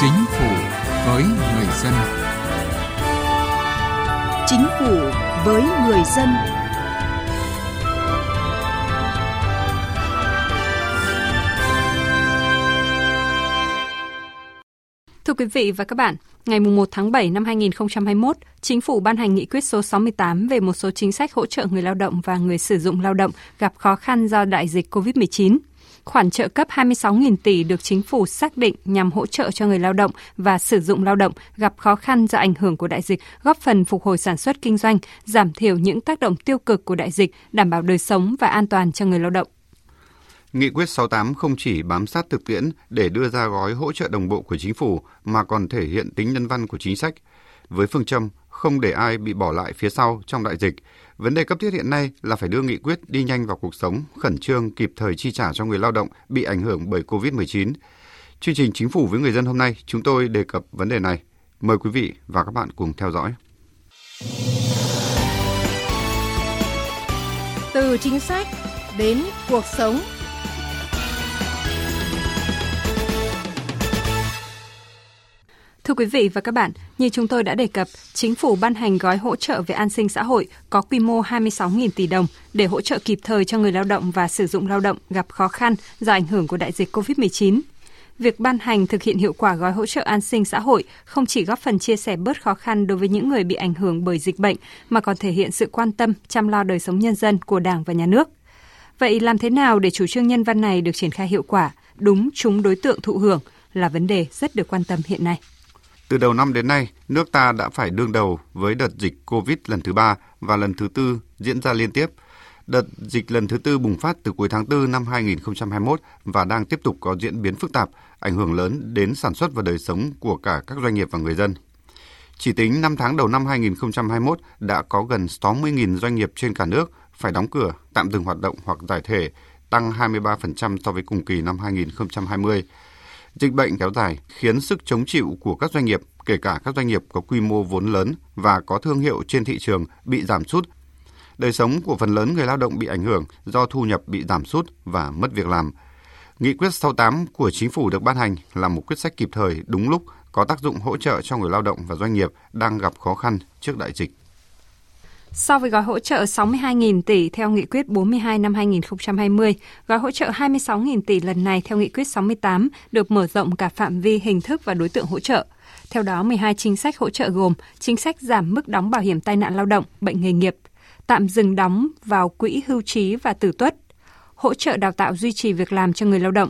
Chính phủ với người dân. Chính phủ với người dân. Thưa quý vị và các bạn, ngày 1 tháng 7 năm 2021, Chính phủ ban hành nghị quyết số 68 về một số chính sách hỗ trợ người lao động và người sử dụng lao động gặp khó khăn do đại dịch COVID-19. Khoản trợ cấp 26.000 tỷ được chính phủ xác định nhằm hỗ trợ cho người lao động và sử dụng lao động gặp khó khăn do ảnh hưởng của đại dịch, góp phần phục hồi sản xuất kinh doanh, giảm thiểu những tác động tiêu cực của đại dịch, đảm bảo đời sống và an toàn cho người lao động. Nghị quyết 68 không chỉ bám sát thực tiễn để đưa ra gói hỗ trợ đồng bộ của chính phủ mà còn thể hiện tính nhân văn của chính sách. Với phương châm không để ai bị bỏ lại phía sau trong đại dịch, vấn đề cấp thiết hiện nay là phải đưa nghị quyết đi nhanh vào cuộc sống, khẩn trương kịp thời chi trả cho người lao động bị ảnh hưởng bởi COVID-19. Chương trình Chính phủ với người dân hôm nay, chúng tôi đề cập vấn đề này. Mời quý vị và các bạn cùng theo dõi. Từ chính sách đến cuộc sống Thưa quý vị và các bạn, như chúng tôi đã đề cập, chính phủ ban hành gói hỗ trợ về an sinh xã hội có quy mô 26.000 tỷ đồng để hỗ trợ kịp thời cho người lao động và sử dụng lao động gặp khó khăn do ảnh hưởng của đại dịch COVID-19. Việc ban hành thực hiện hiệu quả gói hỗ trợ an sinh xã hội không chỉ góp phần chia sẻ bớt khó khăn đối với những người bị ảnh hưởng bởi dịch bệnh mà còn thể hiện sự quan tâm chăm lo đời sống nhân dân của Đảng và Nhà nước. Vậy làm thế nào để chủ trương nhân văn này được triển khai hiệu quả, đúng trúng đối tượng thụ hưởng là vấn đề rất được quan tâm hiện nay. Từ đầu năm đến nay, nước ta đã phải đương đầu với đợt dịch COVID lần thứ ba và lần thứ tư diễn ra liên tiếp. Đợt dịch lần thứ tư bùng phát từ cuối tháng 4 năm 2021 và đang tiếp tục có diễn biến phức tạp, ảnh hưởng lớn đến sản xuất và đời sống của cả các doanh nghiệp và người dân. Chỉ tính 5 tháng đầu năm 2021 đã có gần 60.000 doanh nghiệp trên cả nước phải đóng cửa, tạm dừng hoạt động hoặc giải thể, tăng 23% so với cùng kỳ năm 2020. Dịch bệnh kéo dài khiến sức chống chịu của các doanh nghiệp, kể cả các doanh nghiệp có quy mô vốn lớn và có thương hiệu trên thị trường bị giảm sút. Đời sống của phần lớn người lao động bị ảnh hưởng do thu nhập bị giảm sút và mất việc làm. Nghị quyết 68 của chính phủ được ban hành là một quyết sách kịp thời, đúng lúc, có tác dụng hỗ trợ cho người lao động và doanh nghiệp đang gặp khó khăn trước đại dịch. So với gói hỗ trợ 62.000 tỷ theo nghị quyết 42 năm 2020, gói hỗ trợ 26.000 tỷ lần này theo nghị quyết 68 được mở rộng cả phạm vi hình thức và đối tượng hỗ trợ. Theo đó, 12 chính sách hỗ trợ gồm chính sách giảm mức đóng bảo hiểm tai nạn lao động, bệnh nghề nghiệp, tạm dừng đóng vào quỹ hưu trí và tử tuất, hỗ trợ đào tạo duy trì việc làm cho người lao động,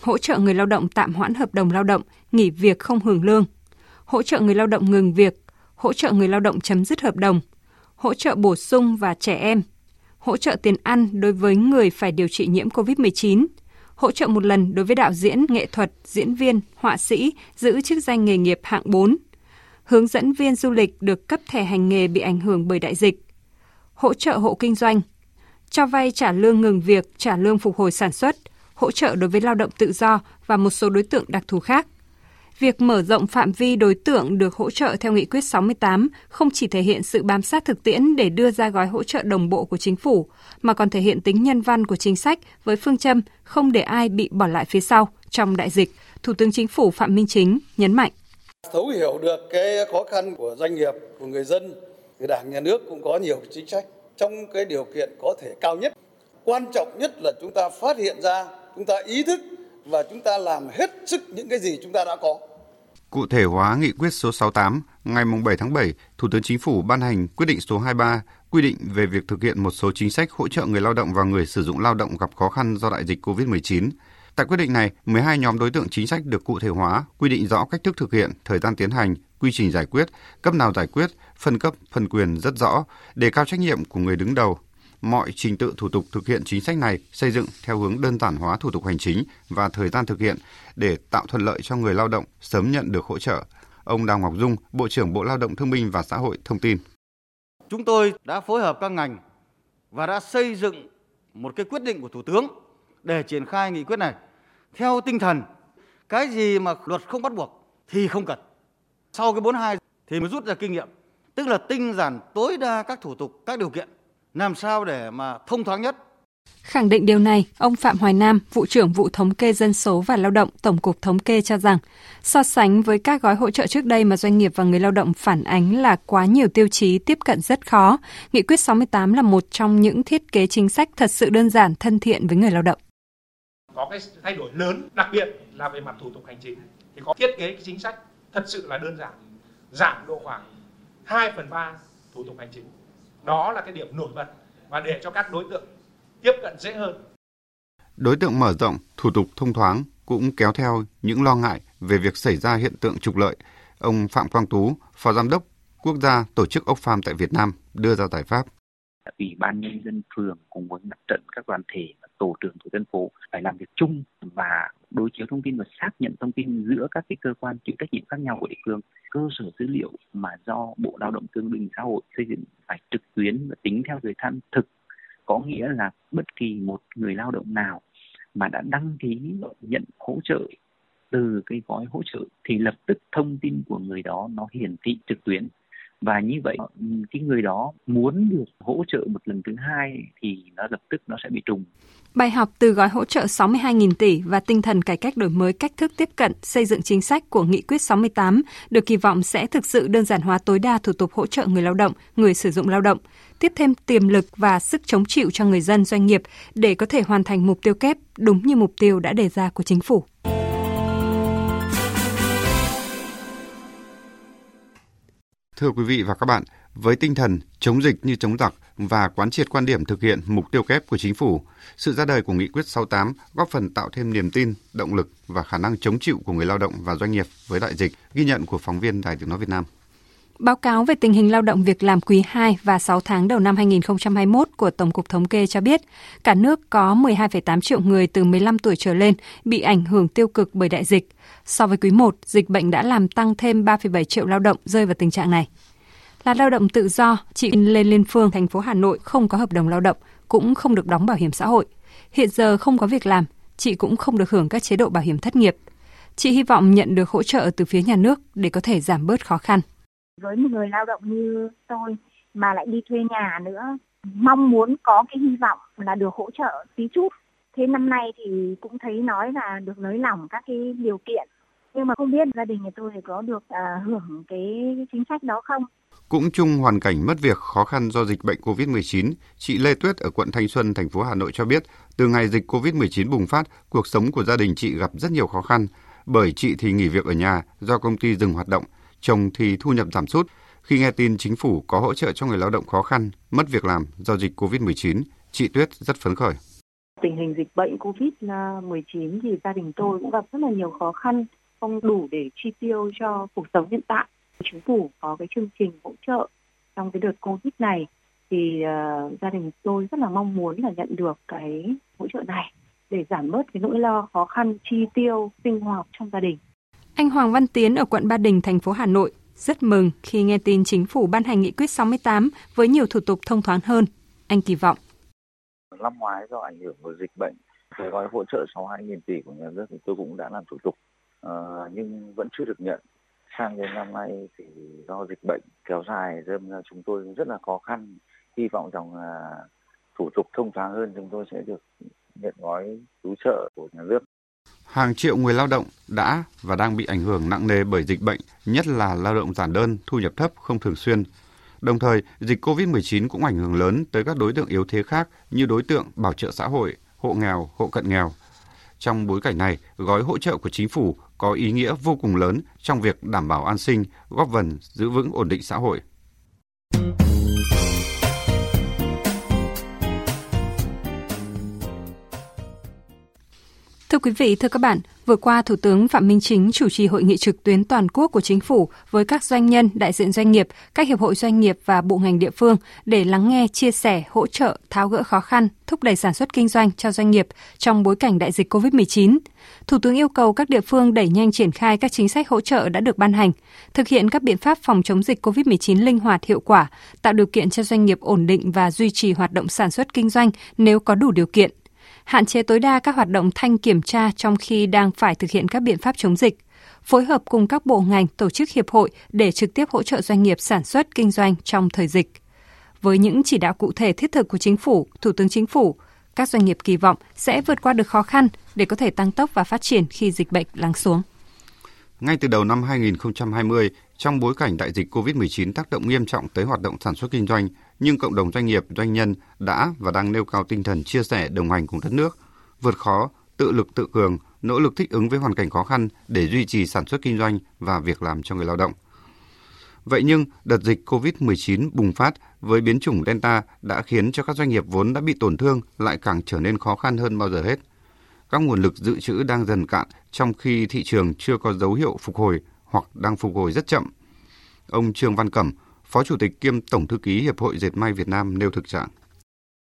hỗ trợ người lao động tạm hoãn hợp đồng lao động, nghỉ việc không hưởng lương, hỗ trợ người lao động ngừng việc, hỗ trợ người lao động chấm dứt hợp đồng, hỗ trợ bổ sung và trẻ em, hỗ trợ tiền ăn đối với người phải điều trị nhiễm COVID-19, hỗ trợ một lần đối với đạo diễn, nghệ thuật, diễn viên, họa sĩ giữ chức danh nghề nghiệp hạng 4, hướng dẫn viên du lịch được cấp thẻ hành nghề bị ảnh hưởng bởi đại dịch, hỗ trợ hộ kinh doanh, cho vay trả lương ngừng việc, trả lương phục hồi sản xuất, hỗ trợ đối với lao động tự do và một số đối tượng đặc thù khác. Việc mở rộng phạm vi đối tượng được hỗ trợ theo nghị quyết 68 không chỉ thể hiện sự bám sát thực tiễn để đưa ra gói hỗ trợ đồng bộ của chính phủ, mà còn thể hiện tính nhân văn của chính sách với phương châm không để ai bị bỏ lại phía sau trong đại dịch. Thủ tướng Chính phủ Phạm Minh Chính nhấn mạnh. Thấu hiểu được cái khó khăn của doanh nghiệp, của người dân, thì Đảng, Nhà nước cũng có nhiều chính sách trong cái điều kiện có thể cao nhất. Quan trọng nhất là chúng ta phát hiện ra, chúng ta ý thức và chúng ta làm hết sức những cái gì chúng ta đã có. Cụ thể hóa nghị quyết số 68, ngày 7 tháng 7, Thủ tướng Chính phủ ban hành quyết định số 23 quy định về việc thực hiện một số chính sách hỗ trợ người lao động và người sử dụng lao động gặp khó khăn do đại dịch COVID-19. Tại quyết định này, 12 nhóm đối tượng chính sách được cụ thể hóa, quy định rõ cách thức thực hiện, thời gian tiến hành, quy trình giải quyết, cấp nào giải quyết, phân cấp, phân quyền rất rõ, đề cao trách nhiệm của người đứng đầu, mọi trình tự thủ tục thực hiện chính sách này xây dựng theo hướng đơn giản hóa thủ tục hành chính và thời gian thực hiện để tạo thuận lợi cho người lao động sớm nhận được hỗ trợ. Ông Đào Ngọc Dung, Bộ trưởng Bộ Lao động Thương binh và Xã hội thông tin. Chúng tôi đã phối hợp các ngành và đã xây dựng một cái quyết định của Thủ tướng để triển khai nghị quyết này theo tinh thần cái gì mà luật không bắt buộc thì không cần. Sau cái 42 thì mới rút ra kinh nghiệm, tức là tinh giản tối đa các thủ tục, các điều kiện làm sao để mà thông thoáng nhất Khẳng định điều này, ông Phạm Hoài Nam, vụ trưởng vụ thống kê dân số và lao động Tổng cục Thống kê cho rằng, so sánh với các gói hỗ trợ trước đây mà doanh nghiệp và người lao động phản ánh là quá nhiều tiêu chí tiếp cận rất khó, Nghị quyết 68 là một trong những thiết kế chính sách thật sự đơn giản, thân thiện với người lao động. Có cái thay đổi lớn, đặc biệt là về mặt thủ tục hành chính thì có thiết kế chính sách thật sự là đơn giản, giảm độ khoảng 2 phần 3 thủ tục hành chính. Đó là cái điểm nổi bật và để cho các đối tượng tiếp cận dễ hơn. Đối tượng mở rộng, thủ tục thông thoáng cũng kéo theo những lo ngại về việc xảy ra hiện tượng trục lợi. Ông Phạm Quang Tú, Phó Giám đốc Quốc gia Tổ chức Oxfam tại Việt Nam đưa ra giải pháp. Ủy ban nhân dân phường cùng với mặt trận các đoàn thể tổ trưởng tổ dân phố phải làm việc chung và đối chiếu thông tin và xác nhận thông tin giữa các cái cơ quan chịu trách nhiệm khác nhau của địa phương. Cơ sở dữ liệu mà do bộ lao động thương binh xã hội xây dựng phải trực tuyến và tính theo thời gian thực, có nghĩa là bất kỳ một người lao động nào mà đã đăng ký nhận hỗ trợ, từ cái gói hỗ trợ thì lập tức thông tin của người đó nó hiển thị trực tuyến và như vậy ừ, cái người đó muốn được hỗ trợ một lần thứ hai thì nó lập tức nó sẽ bị trùng. Bài học từ gói hỗ trợ 62.000 tỷ và tinh thần cải cách đổi mới cách thức tiếp cận, xây dựng chính sách của Nghị quyết 68 được kỳ vọng sẽ thực sự đơn giản hóa tối đa thủ tục hỗ trợ người lao động, người sử dụng lao động, tiếp thêm tiềm lực và sức chống chịu cho người dân doanh nghiệp để có thể hoàn thành mục tiêu kép đúng như mục tiêu đã đề ra của chính phủ. Thưa quý vị và các bạn, với tinh thần chống dịch như chống giặc và quán triệt quan điểm thực hiện mục tiêu kép của chính phủ, sự ra đời của Nghị quyết 68 góp phần tạo thêm niềm tin, động lực và khả năng chống chịu của người lao động và doanh nghiệp với đại dịch, ghi nhận của phóng viên Đài tiếng nói Việt Nam. Báo cáo về tình hình lao động việc làm quý 2 và 6 tháng đầu năm 2021 của Tổng cục Thống kê cho biết, cả nước có 12,8 triệu người từ 15 tuổi trở lên bị ảnh hưởng tiêu cực bởi đại dịch. So với quý 1, dịch bệnh đã làm tăng thêm 3,7 triệu lao động rơi vào tình trạng này. Là lao động tự do, chị Lê Liên Phương, thành phố Hà Nội không có hợp đồng lao động, cũng không được đóng bảo hiểm xã hội. Hiện giờ không có việc làm, chị cũng không được hưởng các chế độ bảo hiểm thất nghiệp. Chị hy vọng nhận được hỗ trợ từ phía nhà nước để có thể giảm bớt khó khăn với một người lao động như tôi mà lại đi thuê nhà nữa. Mong muốn có cái hy vọng là được hỗ trợ tí chút. Thế năm nay thì cũng thấy nói là được nới lỏng các cái điều kiện. Nhưng mà không biết gia đình nhà tôi thì có được à, hưởng cái chính sách đó không? Cũng chung hoàn cảnh mất việc khó khăn do dịch bệnh COVID-19, chị Lê Tuyết ở quận Thanh Xuân, thành phố Hà Nội cho biết, từ ngày dịch COVID-19 bùng phát, cuộc sống của gia đình chị gặp rất nhiều khó khăn, bởi chị thì nghỉ việc ở nhà do công ty dừng hoạt động, chồng thì thu nhập giảm sút. Khi nghe tin chính phủ có hỗ trợ cho người lao động khó khăn, mất việc làm do dịch COVID-19, chị Tuyết rất phấn khởi. Tình hình dịch bệnh COVID-19 thì gia đình tôi cũng gặp rất là nhiều khó khăn, không đủ để chi tiêu cho cuộc sống hiện tại. Chính phủ có cái chương trình hỗ trợ trong cái đợt Covid này thì uh, gia đình tôi rất là mong muốn là nhận được cái hỗ trợ này để giảm bớt cái nỗi lo khó khăn chi tiêu sinh hoạt trong gia đình. Anh Hoàng Văn Tiến ở quận Ba Đình, thành phố Hà Nội rất mừng khi nghe tin chính phủ ban hành nghị quyết 68 với nhiều thủ tục thông thoáng hơn. Anh kỳ vọng. Năm ngoái do ảnh hưởng của dịch bệnh, cái gói hỗ trợ 62.000 tỷ của nhà nước thì tôi cũng đã làm thủ tục, à, nhưng vẫn chưa được nhận. Sang đến năm nay thì do dịch bệnh kéo dài, nên ra chúng tôi rất là khó khăn. Hy vọng rằng là thủ tục thông thoáng hơn chúng tôi sẽ được nhận gói cứu trợ của nhà nước hàng triệu người lao động đã và đang bị ảnh hưởng nặng nề bởi dịch bệnh, nhất là lao động giản đơn, thu nhập thấp, không thường xuyên. Đồng thời, dịch COVID-19 cũng ảnh hưởng lớn tới các đối tượng yếu thế khác như đối tượng bảo trợ xã hội, hộ nghèo, hộ cận nghèo. Trong bối cảnh này, gói hỗ trợ của chính phủ có ý nghĩa vô cùng lớn trong việc đảm bảo an sinh, góp phần giữ vững ổn định xã hội. Thưa quý vị, thưa các bạn, vừa qua Thủ tướng Phạm Minh Chính chủ trì hội nghị trực tuyến toàn quốc của chính phủ với các doanh nhân, đại diện doanh nghiệp, các hiệp hội doanh nghiệp và bộ ngành địa phương để lắng nghe, chia sẻ, hỗ trợ, tháo gỡ khó khăn, thúc đẩy sản xuất kinh doanh cho doanh nghiệp trong bối cảnh đại dịch COVID-19. Thủ tướng yêu cầu các địa phương đẩy nhanh triển khai các chính sách hỗ trợ đã được ban hành, thực hiện các biện pháp phòng chống dịch COVID-19 linh hoạt hiệu quả, tạo điều kiện cho doanh nghiệp ổn định và duy trì hoạt động sản xuất kinh doanh nếu có đủ điều kiện – hạn chế tối đa các hoạt động thanh kiểm tra trong khi đang phải thực hiện các biện pháp chống dịch, phối hợp cùng các bộ ngành, tổ chức hiệp hội để trực tiếp hỗ trợ doanh nghiệp sản xuất kinh doanh trong thời dịch. Với những chỉ đạo cụ thể thiết thực của chính phủ, Thủ tướng Chính phủ, các doanh nghiệp kỳ vọng sẽ vượt qua được khó khăn để có thể tăng tốc và phát triển khi dịch bệnh lắng xuống. Ngay từ đầu năm 2020, trong bối cảnh đại dịch COVID-19 tác động nghiêm trọng tới hoạt động sản xuất kinh doanh, nhưng cộng đồng doanh nghiệp, doanh nhân đã và đang nêu cao tinh thần chia sẻ đồng hành cùng đất nước, vượt khó, tự lực tự cường, nỗ lực thích ứng với hoàn cảnh khó khăn để duy trì sản xuất kinh doanh và việc làm cho người lao động. Vậy nhưng, đợt dịch COVID-19 bùng phát với biến chủng Delta đã khiến cho các doanh nghiệp vốn đã bị tổn thương lại càng trở nên khó khăn hơn bao giờ hết. Các nguồn lực dự trữ đang dần cạn trong khi thị trường chưa có dấu hiệu phục hồi hoặc đang phục hồi rất chậm. Ông Trương Văn Cẩm, Phó Chủ tịch kiêm Tổng Thư ký Hiệp hội Dệt may Việt Nam nêu thực trạng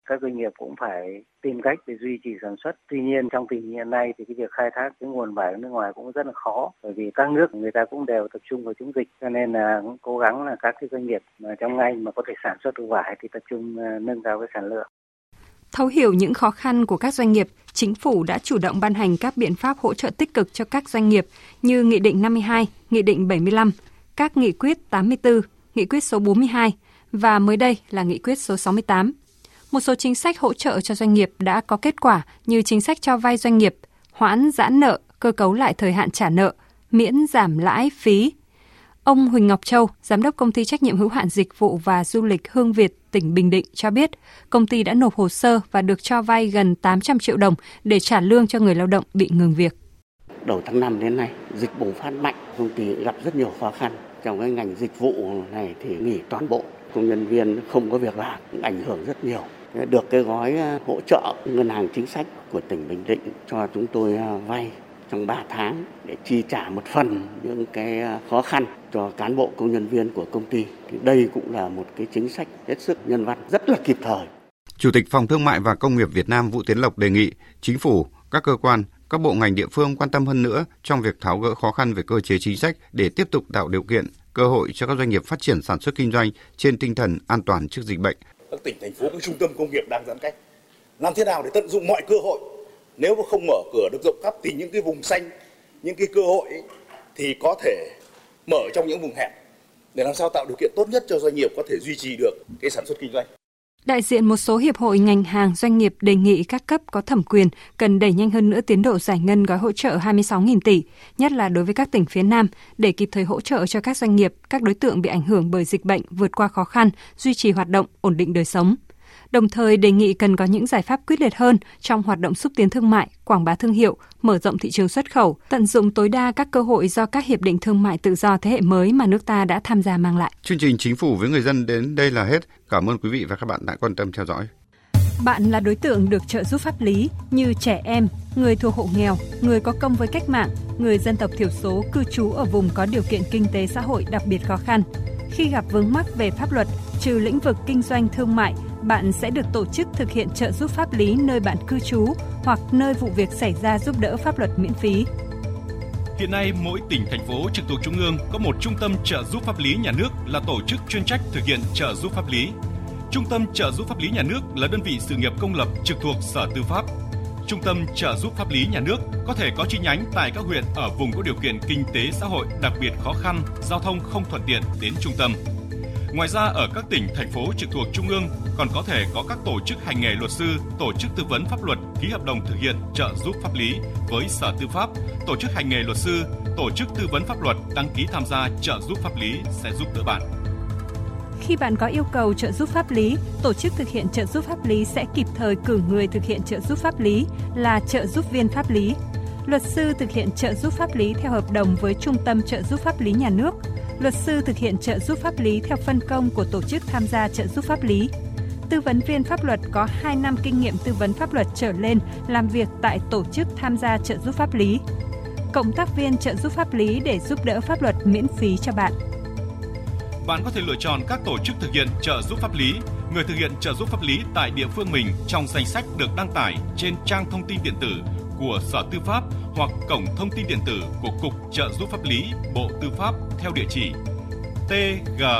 các doanh nghiệp cũng phải tìm cách để duy trì sản xuất. Tuy nhiên trong tình hình hiện nay thì cái việc khai thác cái nguồn vải ở nước ngoài cũng rất là khó bởi vì các nước người ta cũng đều tập trung vào chống dịch cho nên là cũng cố gắng là các cái doanh nghiệp mà trong ngành mà có thể sản xuất được vải thì tập trung ờ, nâng cao cái sản lượng. Thấu hiểu những khó khăn của các doanh nghiệp, chính phủ đã chủ động ban hành các biện pháp hỗ trợ tích cực cho các doanh nghiệp như Nghị định 52, Nghị định 75, các Nghị quyết 84, Nghị quyết số 42 và mới đây là Nghị quyết số 68 một số chính sách hỗ trợ cho doanh nghiệp đã có kết quả như chính sách cho vay doanh nghiệp, hoãn giãn nợ, cơ cấu lại thời hạn trả nợ, miễn giảm lãi phí. Ông Huỳnh Ngọc Châu, giám đốc công ty trách nhiệm hữu hạn dịch vụ và du lịch Hương Việt, tỉnh Bình Định cho biết, công ty đã nộp hồ sơ và được cho vay gần 800 triệu đồng để trả lương cho người lao động bị ngừng việc. Đầu tháng 5 đến nay, dịch bùng phát mạnh, công ty gặp rất nhiều khó khăn. Trong cái ngành dịch vụ này thì nghỉ toàn bộ, công nhân viên không có việc làm, ảnh hưởng rất nhiều được cái gói hỗ trợ ngân hàng chính sách của tỉnh Bình Định cho chúng tôi à, vay trong 3 tháng để chi trả một phần những cái à, khó khăn cho cán bộ công nhân viên của công ty. Thì đây cũng là một cái chính sách hết sức nhân văn, rất là kịp thời. Chủ tịch Phòng Thương mại và Công nghiệp Việt Nam Vũ Tiến Lộc đề nghị chính phủ, các cơ quan, các bộ ngành địa phương quan tâm hơn nữa trong việc tháo gỡ khó khăn về cơ chế chính sách để tiếp tục tạo điều kiện, cơ hội cho các doanh nghiệp phát triển sản xuất kinh doanh trên tinh thần an toàn trước dịch bệnh các tỉnh thành phố các trung tâm công nghiệp đang giãn cách làm thế nào để tận dụng mọi cơ hội nếu mà không mở cửa được rộng khắp thì những cái vùng xanh những cái cơ hội ấy, thì có thể mở trong những vùng hẹp để làm sao tạo điều kiện tốt nhất cho doanh nghiệp có thể duy trì được cái sản xuất kinh doanh. Đại diện một số hiệp hội ngành hàng doanh nghiệp đề nghị các cấp có thẩm quyền cần đẩy nhanh hơn nữa tiến độ giải ngân gói hỗ trợ 26.000 tỷ, nhất là đối với các tỉnh phía Nam, để kịp thời hỗ trợ cho các doanh nghiệp, các đối tượng bị ảnh hưởng bởi dịch bệnh vượt qua khó khăn, duy trì hoạt động, ổn định đời sống đồng thời đề nghị cần có những giải pháp quyết liệt hơn trong hoạt động xúc tiến thương mại, quảng bá thương hiệu, mở rộng thị trường xuất khẩu, tận dụng tối đa các cơ hội do các hiệp định thương mại tự do thế hệ mới mà nước ta đã tham gia mang lại. Chương trình Chính phủ với người dân đến đây là hết. Cảm ơn quý vị và các bạn đã quan tâm theo dõi. Bạn là đối tượng được trợ giúp pháp lý như trẻ em, người thuộc hộ nghèo, người có công với cách mạng, người dân tộc thiểu số cư trú ở vùng có điều kiện kinh tế xã hội đặc biệt khó khăn. Khi gặp vướng mắc về pháp luật, trừ lĩnh vực kinh doanh thương mại, bạn sẽ được tổ chức thực hiện trợ giúp pháp lý nơi bạn cư trú hoặc nơi vụ việc xảy ra giúp đỡ pháp luật miễn phí. Hiện nay, mỗi tỉnh, thành phố trực thuộc Trung ương có một trung tâm trợ giúp pháp lý nhà nước là tổ chức chuyên trách thực hiện trợ giúp pháp lý. Trung tâm trợ giúp pháp lý nhà nước là đơn vị sự nghiệp công lập trực thuộc Sở Tư pháp. Trung tâm trợ giúp pháp lý nhà nước có thể có chi nhánh tại các huyện ở vùng có điều kiện kinh tế xã hội đặc biệt khó khăn, giao thông không thuận tiện đến trung tâm. Ngoài ra ở các tỉnh, thành phố trực thuộc Trung ương còn có thể có các tổ chức hành nghề luật sư, tổ chức tư vấn pháp luật ký hợp đồng thực hiện trợ giúp pháp lý với Sở Tư pháp, tổ chức hành nghề luật sư, tổ chức tư vấn pháp luật đăng ký tham gia trợ giúp pháp lý sẽ giúp đỡ bạn. Khi bạn có yêu cầu trợ giúp pháp lý, tổ chức thực hiện trợ giúp pháp lý sẽ kịp thời cử người thực hiện trợ giúp pháp lý là trợ giúp viên pháp lý. Luật sư thực hiện trợ giúp pháp lý theo hợp đồng với Trung tâm trợ giúp pháp lý nhà nước. Luật sư thực hiện trợ giúp pháp lý theo phân công của tổ chức tham gia trợ giúp pháp lý. Tư vấn viên pháp luật có 2 năm kinh nghiệm tư vấn pháp luật trở lên làm việc tại tổ chức tham gia trợ giúp pháp lý. Cộng tác viên trợ giúp pháp lý để giúp đỡ pháp luật miễn phí cho bạn bạn có thể lựa chọn các tổ chức thực hiện trợ giúp pháp lý, người thực hiện trợ giúp pháp lý tại địa phương mình trong danh sách được đăng tải trên trang thông tin điện tử của Sở Tư pháp hoặc cổng thông tin điện tử của Cục Trợ giúp pháp lý, Bộ Tư pháp theo địa chỉ tgpl.moz.gov.vn.